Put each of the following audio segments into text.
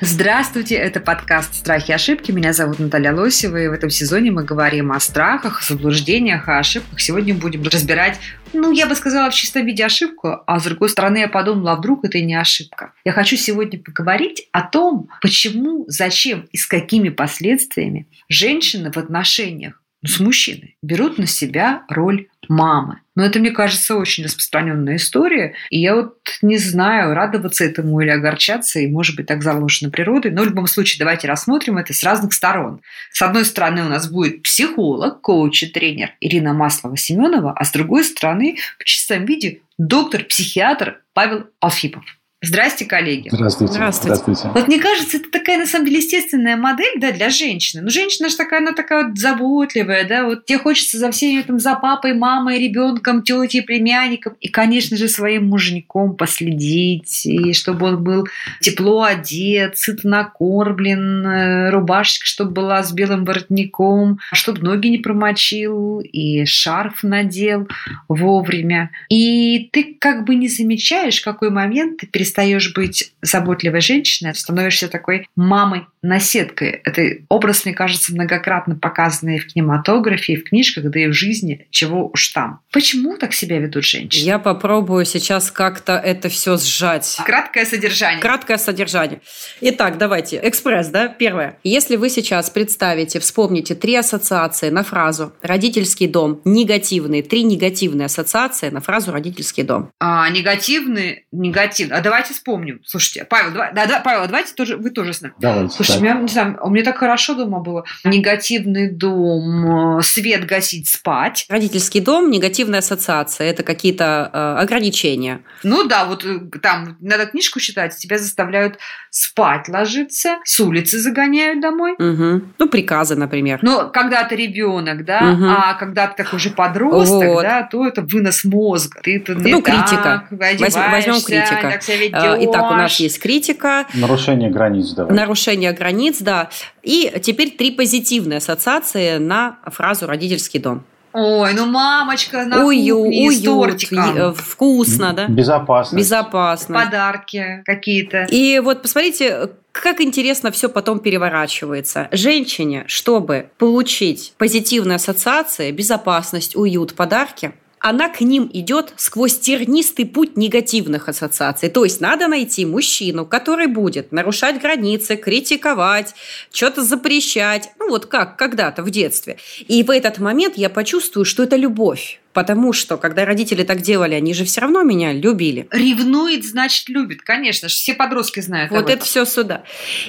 Здравствуйте, это подкаст «Страхи и ошибки». Меня зовут Наталья Лосева, и в этом сезоне мы говорим о страхах, заблуждениях, о ошибках. Сегодня будем разбирать, ну, я бы сказала, в чистом виде ошибку, а с другой стороны я подумала, а вдруг это не ошибка. Я хочу сегодня поговорить о том, почему, зачем и с какими последствиями женщины в отношениях с мужчиной берут на себя роль мамы. Но это, мне кажется, очень распространенная история. И я вот не знаю, радоваться этому или огорчаться, и, может быть, так заложено природой. Но в любом случае, давайте рассмотрим это с разных сторон. С одной стороны, у нас будет психолог, коуч и тренер Ирина Маслова-Семенова, а с другой стороны, в чистом виде, доктор-психиатр Павел Алфипов. Здрасте, коллеги. Здравствуйте. Здравствуйте. Вот мне кажется, это такая, на самом деле, естественная модель да, для женщины. Ну, женщина же такая, она такая вот заботливая, да, вот тебе хочется за всеми, там, за папой, мамой, ребенком, тетей, племянником, и, конечно же, своим муженьком последить, и чтобы он был тепло одет, сыто накормлен, э, рубашечка, чтобы была с белым воротником, чтобы ноги не промочил, и шарф надел вовремя. И ты как бы не замечаешь, в какой момент ты перестаешь быть заботливой женщиной, становишься такой мамой-наседкой. Это образ, мне кажется, многократно показанный в кинематографе, и в книжках, да и в жизни, чего уж там. Почему так себя ведут женщины? Я попробую сейчас как-то это все сжать. Краткое содержание. Краткое содержание. Итак, давайте. Экспресс, да? Первое. Если вы сейчас представите, вспомните три ассоциации на фразу «родительский дом», негативные, три негативные ассоциации на фразу «родительский дом». А, негативный, негативный. А давайте вспомним. Слушайте, Павел, давай, да, да, Павел, давайте тоже, вы тоже с нами. Давайте. Слушай, так. меня, не знаю, у меня так хорошо дома было. Негативный дом, э, свет гасить, спать. Родительский дом, негативная ассоциация – это какие-то э, ограничения. Ну да, вот э, там надо книжку читать, тебя заставляют спать ложиться, с улицы загоняют домой. Мгм. Ну, приказы, например. Но когда ты ребенок, да, Мгм. а когда ты такой уже подросток, Вот. да, то это вынос мозга. Ты это не Ну, так критика. Возьм- возьмем критика. так себя Э, Итак, у нас есть критика, Нарушение границ, давай. нарушение границ, да. И теперь три позитивные ассоциации на фразу «родительский дом». Ой, ну мамочка на Ую- кухне с уют, тортиком. е- вкусно, да? Безопасно. Безопасно. Подарки какие-то. И вот посмотрите, как интересно все потом переворачивается. Женщине, чтобы получить позитивные ассоциации, безопасность, уют, подарки, она к ним идет сквозь тернистый путь негативных ассоциаций. То есть надо найти мужчину, который будет нарушать границы, критиковать, что-то запрещать. Ну вот как когда-то в детстве. И в этот момент я почувствую, что это любовь. Потому что, когда родители так делали, они же все равно меня любили. Ревнует, значит, любит. Конечно же, все подростки знают Вот это все сюда.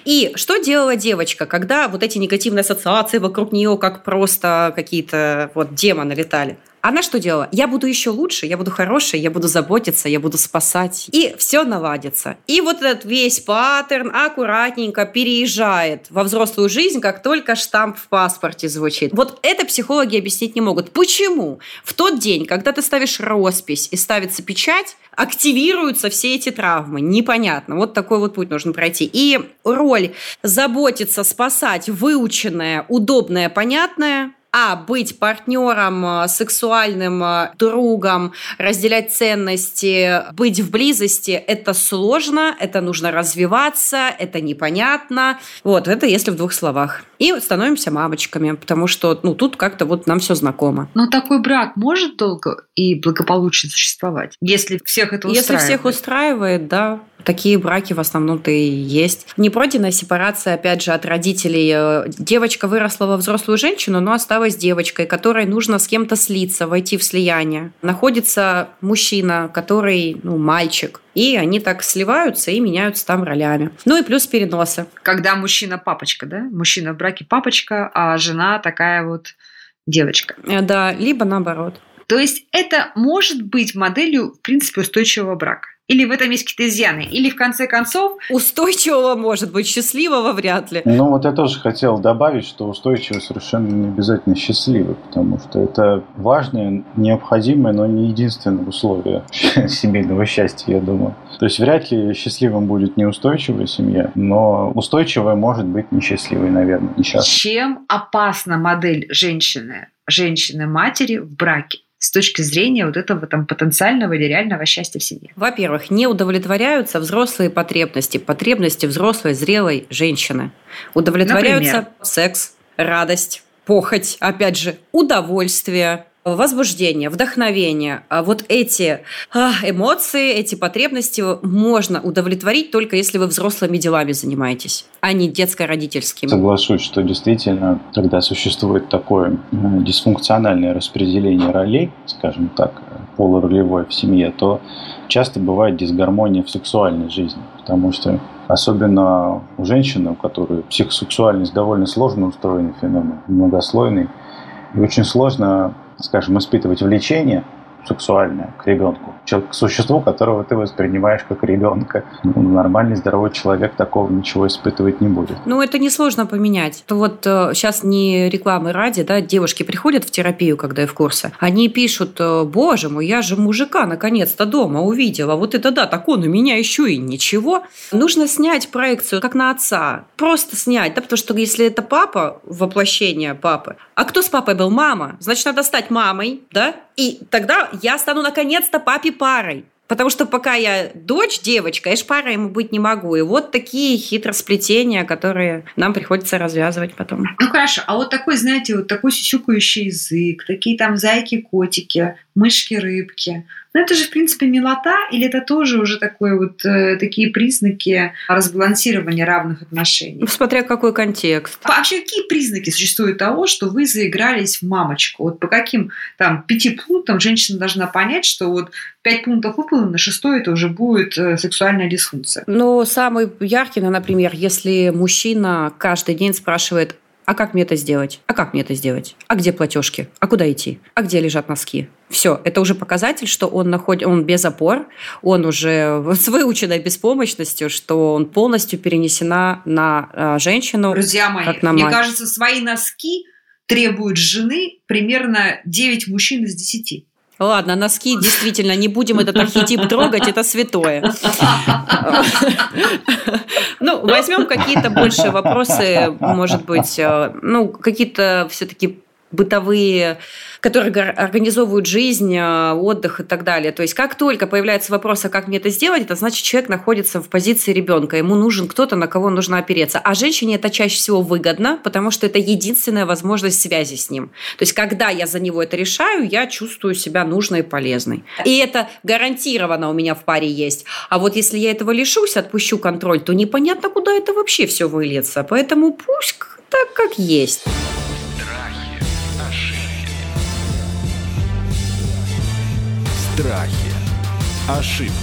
И что делала девочка, когда вот эти негативные ассоциации вокруг нее как просто какие-то вот демоны летали? Она что делала? Я буду еще лучше, я буду хорошей, я буду заботиться, я буду спасать. И все наладится. И вот этот весь паттерн аккуратненько переезжает во взрослую жизнь, как только штамп в паспорте звучит. Вот это психологи объяснить не могут. Почему? В тот день, когда ты ставишь роспись и ставится печать, активируются все эти травмы. Непонятно. Вот такой вот путь нужно пройти. И роль заботиться, спасать, выученная, удобная, понятная, а быть партнером, э, сексуальным э, другом, разделять ценности, быть в близости – это сложно, это нужно развиваться, это непонятно. Вот, это если в двух словах. И становимся мамочками, потому что ну, тут как-то вот нам все знакомо. Но такой брак может долго и благополучно существовать, если всех это Если устраивает? всех устраивает, да. Такие браки в основном-то и есть. Непройденная сепарация, опять же, от родителей. Э, Девочка выросла во взрослую женщину, но осталась девочкой, которой нужно с кем-то слиться, войти в слияние. Находится мужчина, который, ну, мальчик. И они так сливаются и меняются там ролями. Ну и плюс переносы. Когда мужчина папочка, да? Мужчина в браке папочка, а жена такая вот девочка. Э, Да, либо наоборот. То есть это может быть моделью, в принципе, устойчивого брака. Или в этом есть какие-то изъяны? Или, в конце концов... Устойчивого может быть, счастливого вряд ли. Ну, вот я тоже хотел добавить, что устойчивый совершенно не обязательно счастливый, потому что это важное, необходимое, но не единственное условие семейного счастья, я думаю. То есть вряд ли счастливым будет неустойчивая семья, но устойчивая может быть несчастливой, наверное, несчастной. Чем опасна модель женщины, женщины-матери в браке? С точки зрения вот этого там потенциального или реального счастья в семье? Во-первых, не удовлетворяются взрослые потребности, потребности взрослой, зрелой женщины. Удовлетворяются Например? секс, радость, похоть, опять же, удовольствие, возбуждение, вдохновение. А вот эти а, эмоции, эти потребности можно удовлетворить только если вы взрослыми делами занимаетесь, а не детско-родительскими. Соглашусь, что действительно, когда существует такое э, дисфункциональное распределение ролей, скажем так, полуролевое в семье, то часто бывает дисгармония в сексуальной жизни, потому что особенно у женщины, у которой психосексуальность довольно сложно устроенный феномен, многослойный, и очень сложно скажем, испытывать влечение сексуальное к ребенку, к существу, которого ты воспринимаешь как ребенка. Ну, нормальный, здоровый человек такого ничего испытывать не будет. Ну, это несложно поменять. Вот э, сейчас не рекламы ради, да, девушки приходят в терапию, когда я в курсе, они пишут, э, боже мой, я же мужика наконец-то дома увидела, вот это да, так он у меня еще и ничего. Нужно снять проекцию, как на отца, просто снять, да, потому что если это папа, воплощение папы, а кто с папой был? Мама. Значит, надо стать мамой, да? И тогда я стану наконец-то папе парой. Потому что пока я дочь, девочка, я ж парой ему быть не могу. И вот такие хитросплетения, которые нам приходится развязывать потом. Ну хорошо, а вот такой, знаете, вот такой сюсюкающий язык, такие там зайки-котики, мышки-рыбки. Ну это же, в принципе, милота, или это тоже уже такое вот, э, такие признаки разбалансирования равных отношений? Смотря какой контекст. Вообще, какие признаки существуют того, что вы заигрались в мамочку? Вот по каким там пяти пунктам женщина должна понять, что вот пять пунктов выполнено, шестой это уже будет э, сексуальная дисфункция? Ну, самый яркий, ну, например, если мужчина каждый день спрашивает, а как мне это сделать? А как мне это сделать? А где платежки? А куда идти? А где лежат носки? Все, это уже показатель, что он находит, он без опор, он уже с выученной беспомощностью, что он полностью перенесена на а, женщину. Друзья мои, как на мне мать. кажется, свои носки требуют жены примерно 9 мужчин из 10. Ладно, носки действительно не будем этот архетип трогать, это святое. Ну, возьмем какие-то больше вопросы, может быть, э, ну, какие-то все-таки бытовые, которые организовывают жизнь, э, отдых и так далее. То есть как только появляется вопрос, а как мне это сделать, это значит, человек находится в позиции ребенка, ему нужен кто-то, на кого нужно опереться. А женщине это чаще всего выгодно, потому что это единственная возможность связи с ним. То есть когда я за него это решаю, я чувствую себя нужной и полезной. И это гарантированно у меня в паре есть. А вот если я этого лишусь, отпущу контроль, то непонятно, куда это вообще все выльется. Поэтому пусть так, как есть. Страхи. Ошибки.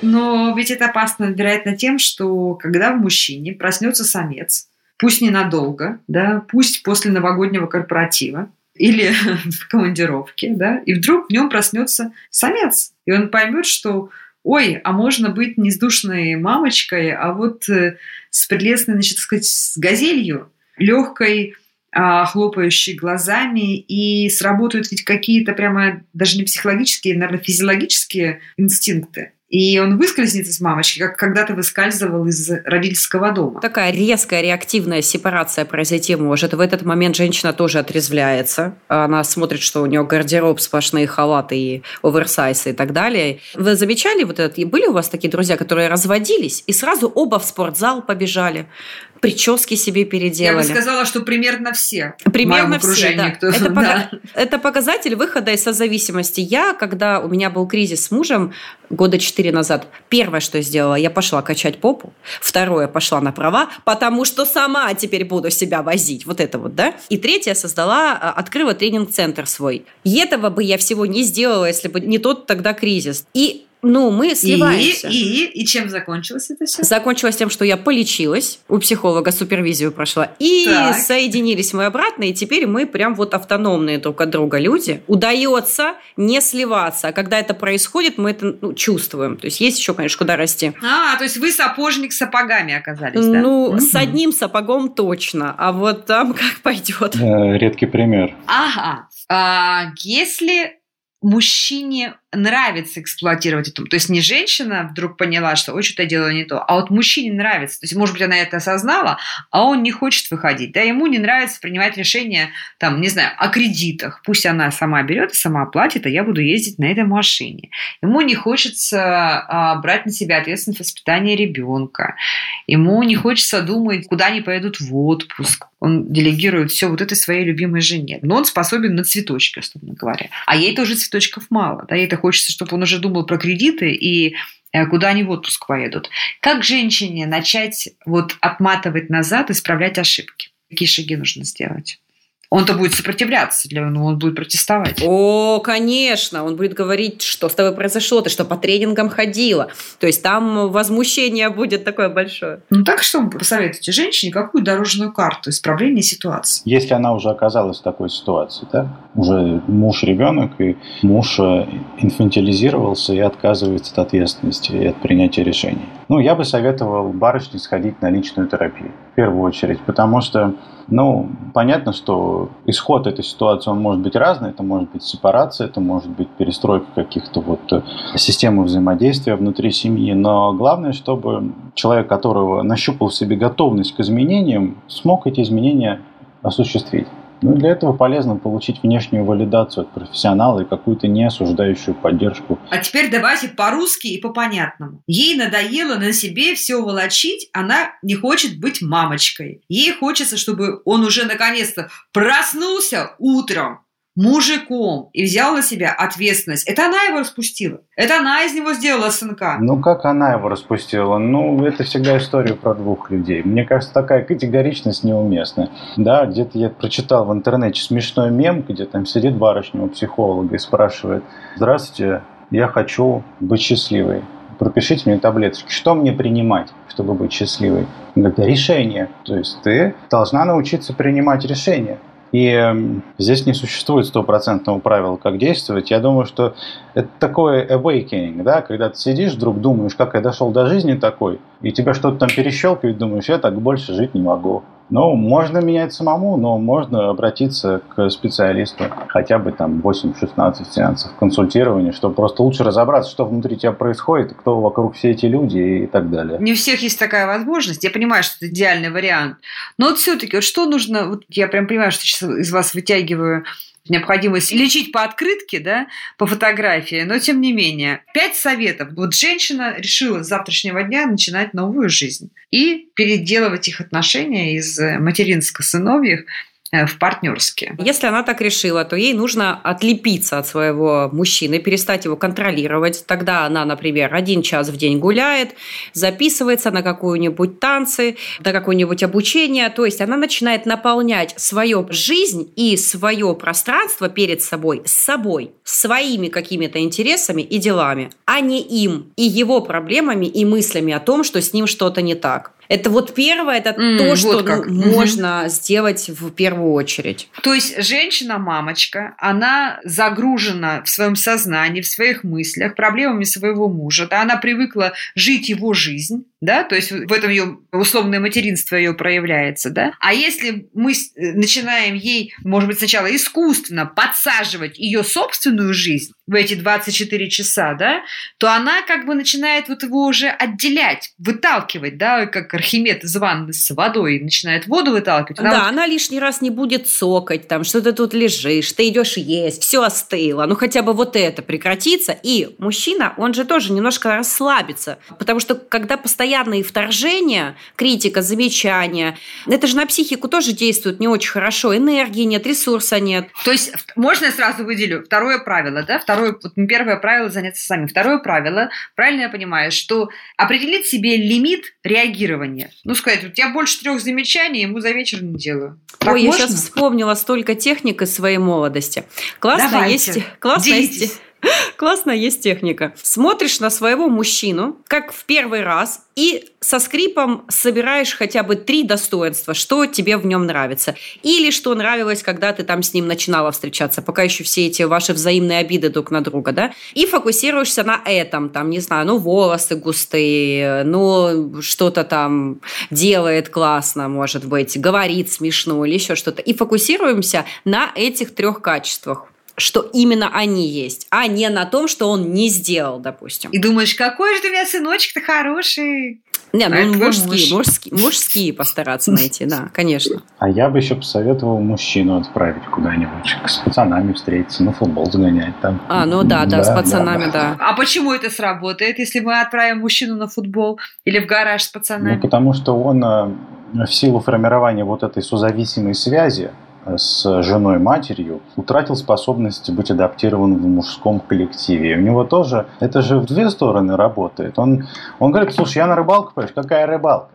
Но ведь это опасно, вероятно, тем, что когда в мужчине проснется самец, пусть ненадолго, да, пусть после новогоднего корпоратива или в командировке, да, и вдруг в нем проснется самец, и он поймет, что ой, а можно быть не с душной мамочкой, а вот э, с прелестной, значит, сказать, с газелью, легкой, а, хлопающей глазами, и сработают ведь какие-то прямо даже не психологические, наверное, физиологические инстинкты. И он выскользнет из мамочки, как когда-то выскальзывал из родительского дома. Такая резкая реактивная сепарация произойти может. В этот момент женщина тоже отрезвляется. Она смотрит, что у нее гардероб, сплошные халаты и оверсайсы и так далее. Вы замечали вот это? И Были у вас такие друзья, которые разводились и сразу оба в спортзал побежали? Прически себе Я бы переделали. сказала, что примерно все. Примерно все, да. кто- это, да. это показатель выхода из созависимости. Я, когда у меня был кризис с мужем года четыре назад, первое, что я сделала, я пошла качать попу, второе, пошла на права, потому что сама теперь буду себя возить. Вот это вот, да? И третье, создала, а, открыла тренинг-центр свой. И этого бы я всего не сделала, если бы не тот тогда кризис. И Ну, мы сливаемся. И, и, и чем закончилось это все? Закончилось тем, что я полечилась, у психолога супервизию прошла, и Так. соединились мы обратно, и теперь мы прям вот автономные друг от друга люди. Удается не сливаться, а когда это происходит, мы это ну, чувствуем. То есть есть еще, конечно, куда расти. А, то есть вы сапожник с сапогами оказались, да? Ну, Мгм. с одним сапогом точно, а вот там как пойдет. Э, Редкий пример. Ага. А, если мужчине нравится эксплуатировать эту, то есть не женщина вдруг поняла, что ой, что-то я делаю не то, а вот мужчине нравится, то есть, может быть, она это осознала, а он не хочет выходить, да, ему не нравится принимать решения, там, не знаю, о кредитах, пусть она сама берет и сама платит, а я буду ездить на этой машине. Ему не хочется а, брать на себя ответственность за воспитание ребенка, ему не хочется думать, куда они поедут в отпуск, он делегирует все вот этой своей любимой жене, но он способен на цветочки, условно говоря, а ей тоже цветочков мало, да, ей-то хочется, чтобы он уже думал про кредиты и э, куда они в отпуск поедут. Как женщине начать вот отматывать назад, исправлять ошибки? Какие шаги нужно сделать? Он-то будет сопротивляться, для ну, он будет протестовать. О, конечно, он будет говорить, что с тобой произошло, ты что, по тренингам ходила. То есть там возмущение будет такое большое. Ну так что вы посоветуете женщине, какую дорожную карту исправления ситуации? Если она уже оказалась в такой ситуации, да, уже муж ребенок, и муж э, инфантилизировался и отказывается от ответственности и от принятия решений. Ну, я бы советовал барышне сходить на личную терапию, в первую очередь, потому что, ну, понятно, что исход этой ситуации, он может быть разный, это может быть сепарация, это может быть перестройка каких-то вот э, системы взаимодействия внутри семьи, но главное, чтобы человек, которого нащупал в себе готовность к изменениям, смог эти изменения осуществить. Ну, для этого полезно получить внешнюю валидацию от профессионала и какую-то неосуждающую поддержку. А теперь давайте по-русски и по-понятному. Ей надоело на себе все волочить, она не хочет быть мамочкой. Ей хочется, чтобы он уже наконец-то проснулся утром мужиком и взял на себя ответственность. Это она его распустила. Это она из него сделала сынка. Ну, как она его распустила? Ну, это всегда история про двух людей. Мне кажется, такая категоричность неуместна. Да, где-то я прочитал в интернете смешной мем, где там сидит барышня у психолога и спрашивает, здравствуйте, я хочу быть счастливой. Пропишите мне таблеточки. Что мне принимать, чтобы быть счастливой? Говорит, решение. То есть ты должна научиться принимать решения. И здесь не существует стопроцентного правила, как действовать. Я думаю, что это такое awakening, да, когда ты сидишь, вдруг думаешь, как я дошел до жизни такой, и тебя что-то там перещелкивает, думаешь, я так больше жить не могу. Ну, можно менять самому, но можно обратиться к специалисту. Хотя бы там 8-16 сеансов консультирования, чтобы просто лучше разобраться, что внутри тебя происходит, кто вокруг все эти люди и так далее. Не у всех есть такая возможность. Я понимаю, что это идеальный вариант. Но вот все-таки, вот что нужно... Вот я прям понимаю, что сейчас из вас вытягиваю необходимость лечить по открытке, да, по фотографии, но тем не менее. Пять советов. Вот женщина решила с завтрашнего дня начинать новую жизнь и переделывать их отношения из материнско-сыновьих в партнерские. Если она так решила, то ей нужно отлепиться от своего мужчины, перестать его контролировать. Тогда она, например, один час в день гуляет, записывается на какую-нибудь танцы, на какое-нибудь обучение. То есть она начинает наполнять свою жизнь и свое пространство перед собой с собой, своими какими-то интересами и делами, а не им и его проблемами и мыслями о том, что с ним что-то не так. Это вот первое, это М, то, вот что как. ну, можно сделать в первую очередь. То есть женщина-мамочка, она загружена в своем сознании, в своих мыслях, проблемами своего мужа, да, она привыкла жить его жизнь, да, то есть в этом ее условное материнство ее проявляется, да. А если мы э, начинаем ей, может быть, сначала искусственно подсаживать ее собственную жизнь в эти 24 часа, да, то она как бы начинает вот его уже отделять, выталкивать, да, как Архимед из ванны с водой начинает воду выталкивать. Она да, вот она лишний раз не будет цокать, там, что ты тут лежишь, ты идешь есть, все остыло. Ну, хотя бы вот это прекратится. И мужчина, он же тоже немножко расслабится. Потому что, когда постоянные вторжения, критика, замечания, это же на психику тоже действует не очень хорошо. Энергии нет, ресурса нет. То есть, можно я сразу выделю второе правило, да? Второе, вот первое правило заняться сами. Второе правило, правильно я понимаю, что определить себе лимит реагирования. Ну, сказать, вот я больше трех замечаний ему за вечер не делаю. Так Ой, я можно? сейчас вспомнила столько техник из своей молодости. Классно Давайте, есть, классно делитесь. есть Классная есть техника. Смотришь на своего мужчину, как в первый раз, и со скрипом собираешь хотя бы три достоинства, что тебе в нем нравится. Или что нравилось, когда ты там с ним начинала встречаться, пока еще все эти ваши взаимные обиды друг на друга, да? И фокусируешься на этом, там, не знаю, ну, волосы густые, ну, что-то там делает классно, может быть, говорит смешно или еще что-то. И фокусируемся на этих трех качествах что именно они есть, а не на том, что он не сделал, допустим. И думаешь, какой же ты у меня сыночек-то хороший. Не, ну А мужские, муж. мужские, мужские постараться найти, да, конечно. А я бы еще посоветовал мужчину отправить куда-нибудь, с пацанами встретиться, на футбол загонять там. А, ну да, да, с пацанами, да. А почему это сработает, если мы отправим мужчину на футбол или в гараж с Ну, пацанами? потому что он э, в силу формирования вот этой созависимой связи с женой матерью утратил способность быть адаптированным в мужском коллективе. И у него тоже, это же в две стороны работает. Он, он говорит, слушай, я на рыбалку, понимаешь, какая рыбалка?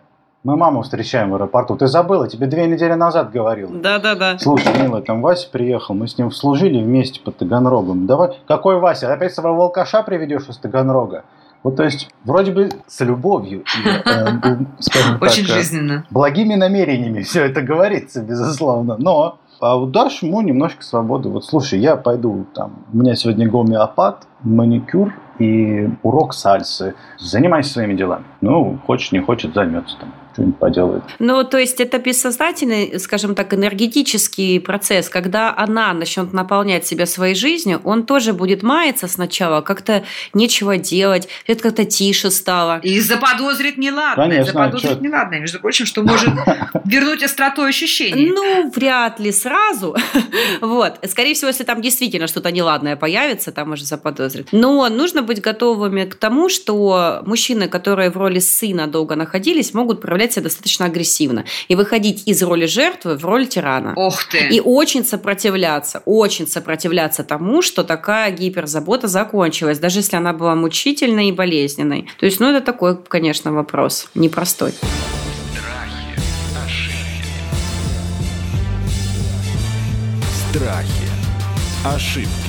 Мы маму встречаем в аэропорту. Ты забыла, тебе две недели назад говорил. Да-да-да. Слушай, милая, там Вася приехал, мы с ним служили вместе под Таганрогом. Давай, какой Вася? Опять своего алкаша приведешь из Таганрога? Вот, то есть, вроде бы с любовью и, э, ну, скажем Очень так, э, жизненно. благими намерениями все это говорится, безусловно. Но а вот дашь ему немножко свободы. Вот слушай, я пойду там, у меня сегодня гомеопат, маникюр и урок сальсы. Занимайся своими делами. Ну, хочет, не хочет, займется там, что-нибудь поделает. Ну, то есть это бессознательный, скажем так, энергетический процесс. Когда она начнет наполнять себя своей жизнью, он тоже будет маяться сначала, как-то нечего делать, это как-то тише стало. И заподозрит неладное. Конечно, заподозрит чё- неладное, между прочим, что может вернуть остроту ощущений. Ну, вряд ли сразу. вот. Скорее всего, если там действительно что-то неладное появится, там уже заподозрит. Но нужно быть готовыми к тому, что мужчины, которые в роли сына долго находились, могут проявлять себя достаточно агрессивно и выходить из роли жертвы в роль тирана. Ох ты. И очень сопротивляться, очень сопротивляться тому, что такая гиперзабота закончилась, даже если она была мучительной и болезненной. То есть, ну, это такой, конечно, вопрос непростой. Страхи, ошибки. Страхи. Ошибки.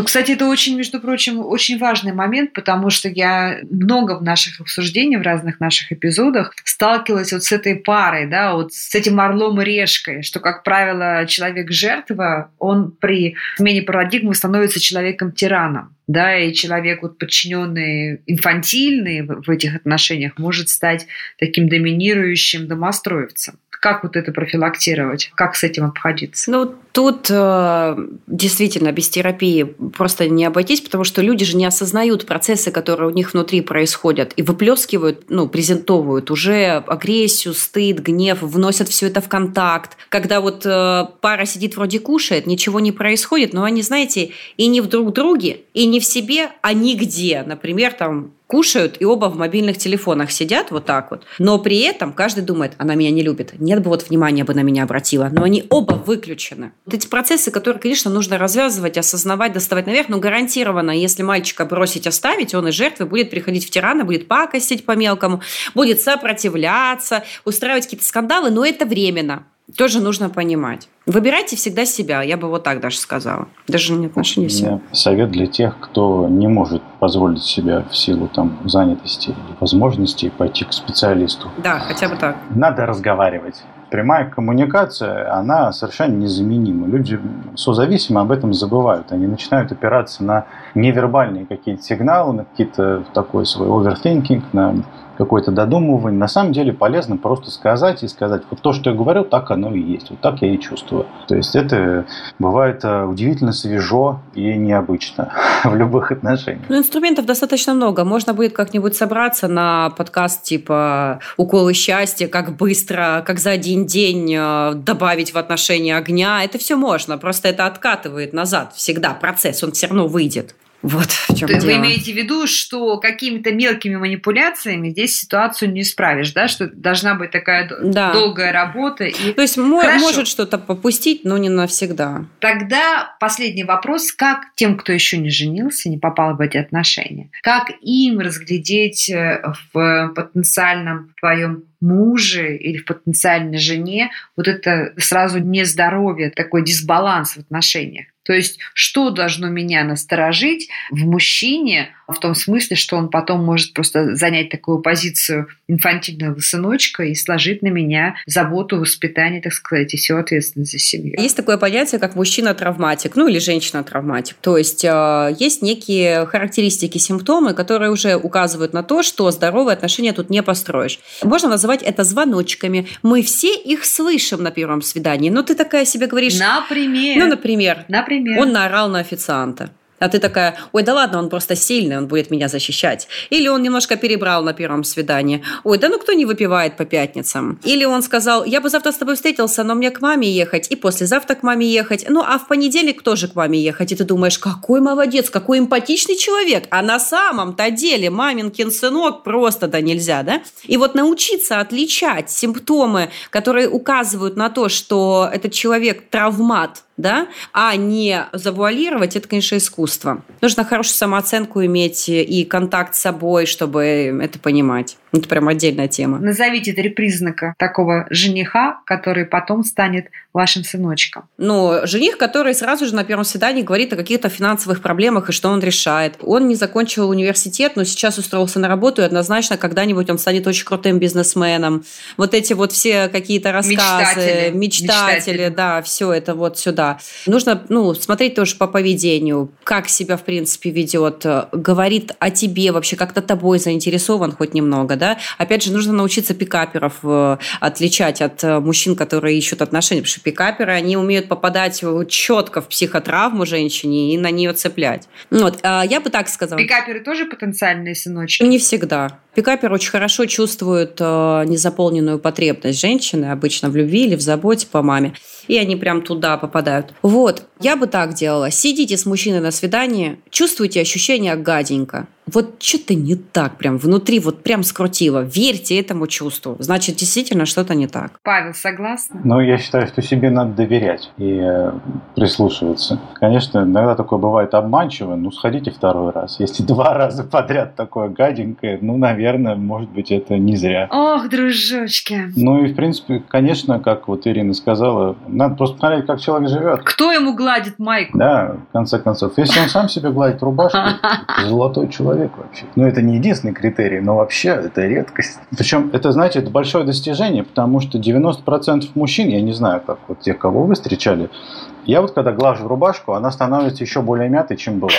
Вот, кстати, это очень, между прочим, очень важный момент, потому что я много в наших обсуждениях, в разных наших эпизодах сталкивалась вот с этой парой, да, вот с этим орлом и решкой, что, как правило, человек-жертва, он при смене парадигмы становится человеком-тираном. Да, и человек, вот, подчиненный, инфантильный в этих отношениях, может стать таким доминирующим домостроевцем. Как вот это профилактировать? Как с этим обходиться? Ну, тут э, действительно без терапии просто не обойтись, потому что люди же не осознают процессы, которые у них внутри происходят, и выплескивают, ну, презентовывают уже агрессию, стыд, гнев, вносят все это в контакт. Когда вот э, пара сидит вроде кушает, ничего не происходит, но они, знаете, и не в друг друге, и не в себе, а нигде. Например, там кушают и оба в мобильных телефонах сидят вот так вот. Но при этом каждый думает, она меня не любит. Нет бы вот внимания бы на меня обратила. Но они оба выключены. Вот эти процессы, которые, конечно, нужно развязывать, осознавать, доставать наверх, но гарантированно, если мальчика бросить, оставить, он из жертвы будет приходить в тирана, будет пакостить по-мелкому, будет сопротивляться, устраивать какие-то скандалы, но это временно. Тоже нужно понимать. Выбирайте всегда себя, я бы вот так даже сказала. Даже не отношения себя. совет для тех, кто не может позволить себе в силу там, занятости или возможностей пойти к специалисту. Да, хотя бы так. Надо разговаривать. Прямая коммуникация, она совершенно незаменима. Люди созависимы об этом забывают. Они начинают опираться на невербальные какие-то сигналы, на какие-то такой свой овертинкинг, на какое-то додумывание. На самом деле полезно просто сказать и сказать, вот то, что я говорю, так оно и есть. Вот так я и чувствую. То есть это бывает э, удивительно свежо и необычно в любых отношениях. Ну, инструментов достаточно много. Можно будет как-нибудь собраться на подкаст типа «Уколы счастья», как быстро, как за один день э, добавить в отношения огня. Это все можно, просто это откатывает назад всегда. Процесс, он все равно выйдет. Вот в чем То есть дело. Вы имеете в виду, что какими-то мелкими манипуляциями здесь ситуацию не исправишь, да? Что должна быть такая Да. долгая работа. И То есть Хорошо. может что-то попустить, но не навсегда. тогда последний вопрос. Как тем, кто еще не женился, не попал в эти отношения, как им разглядеть э, в потенциальном твоем муже или в потенциальной жене вот это сразу нездоровье, такой дисбаланс в отношениях. То есть, что должно меня насторожить в мужчине, в том смысле, что он потом может просто занять такую позицию инфантильного сыночка и сложить на меня заботу, воспитание, так сказать, и всю ответственность за семью. Есть такое понятие, как мужчина-травматик, ну или женщина-травматик. То есть э, есть некие характеристики, симптомы, которые уже указывают на то, что здоровые отношения тут не построишь. Можно называть это звоночками. Мы все их слышим на первом свидании. Но ты такая себе говоришь... Например. Ну, например. Например. Он наорал на официанта. А ты такая, ой, да ладно, он просто сильный, он будет меня защищать. Или он немножко перебрал на первом свидании. Ой, да ну кто не выпивает по пятницам? Или он сказал, я бы завтра с тобой встретился, но мне к маме ехать, и послезавтра к маме ехать. Ну, а в понедельник тоже к маме ехать. И ты думаешь, какой молодец, какой эмпатичный человек. А на самом-то деле маминкин сынок просто да нельзя, да? И вот научиться отличать симптомы, которые указывают на то, что этот человек травмат, да, а не завуалировать, это, конечно, искусство. Нужно хорошую самооценку иметь и контакт с собой, чтобы это понимать. Это прям отдельная тема. Назовите три признака такого жениха, который потом станет вашим сыночком. Ну, жених, который сразу же на первом свидании говорит о каких-то финансовых проблемах и что он решает. Он не закончил университет, но сейчас устроился на работу, и однозначно когда-нибудь он станет очень крутым бизнесменом. Вот эти вот все какие-то рассказы, Мечтатели. мечтатели, Мечтатели. да, все это вот сюда. Нужно, ну, смотреть тоже по поведению, как себя, в принципе, ведет, говорит о тебе, вообще как-то тобой заинтересован хоть немного, да. Опять же, нужно научиться пикаперов э, отличать от э, мужчин, которые ищут отношения, потому что пикаперы, они умеют попадать четко в психотравму женщине и на нее цеплять. Вот, а я бы так сказала. Пикаперы тоже потенциальные сыночки? Не всегда. Пикапер очень хорошо чувствует э, незаполненную потребность женщины, обычно в любви или в заботе по маме. И они прям туда попадают. Вот, я бы так делала. Сидите с мужчиной на свидании, чувствуйте ощущение гаденько. Вот что-то не так прям внутри, вот прям скрутило. Верьте этому чувству. Значит, действительно что-то не так. Павел, согласна? Ну, я считаю, что себе надо доверять и э, прислушиваться. Конечно, иногда такое бывает обманчиво, ну, сходите второй раз. Если два раза подряд такое гаденькое, ну, наверное, может быть, это не зря. Ох, дружочки. Ну и, в принципе, конечно, как вот Ирина сказала, надо просто смотреть, как человек живет. Кто ему гладит майку? Да, в конце концов. Если он сам себе гладит рубашку, золотой человек вообще. Ну, это не единственный критерий, но вообще это редкость. Причем это, знаете, это большое достижение, потому что 90% мужчин, я не знаю, как вот те, кого вы встречали, я вот когда глажу рубашку, она становится еще более мятой, чем была.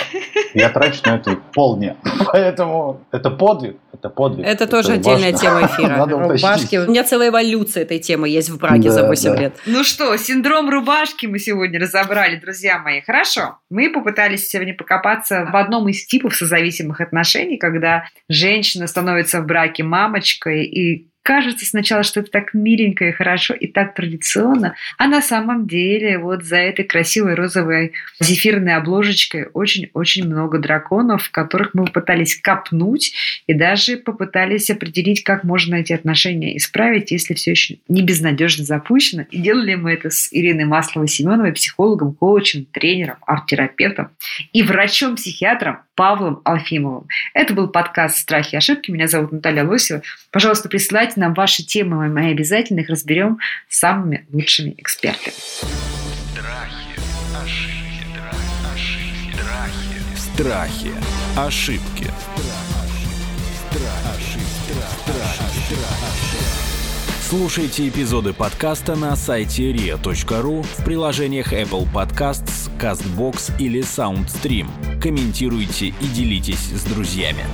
Я трачу на это полдня. Поэтому это подвиг. Это подвиг. Это тоже отдельная важно. тема эфира. Надо. Рубашки. У меня целая эволюция этой темы есть в браке за Да, 8 да. лет. Ну что, синдром рубашки мы сегодня разобрали, друзья мои. Хорошо. Мы попытались сегодня покопаться в одном из типов созависимых отношений, когда женщина становится в браке мамочкой и Кажется сначала, что это так миленько и хорошо, и так традиционно, а на самом деле вот за этой красивой розовой зефирной обложечкой очень-очень много драконов, которых мы попытались копнуть и даже попытались определить, как можно эти отношения исправить, если все еще не безнадежно запущено. И делали мы это с Ириной Масловой-Семеновой, психологом, коучем, тренером, арт-терапевтом и врачом-психиатром Павлом Алфимовым. Это был подкаст «Страхи и ошибки». Меня зовут Наталья Лосева. Пожалуйста, присылайте нам ваши темы, мы обязательно их разберем с самыми лучшими экспертами. Страхи, ошибки, страх, ошибки, страхи. Страхи. Ошибки. Слушайте эпизоды подкаста на сайте ria.ru в приложениях Apple Podcasts, CastBox или SoundStream. Комментируйте и делитесь с друзьями.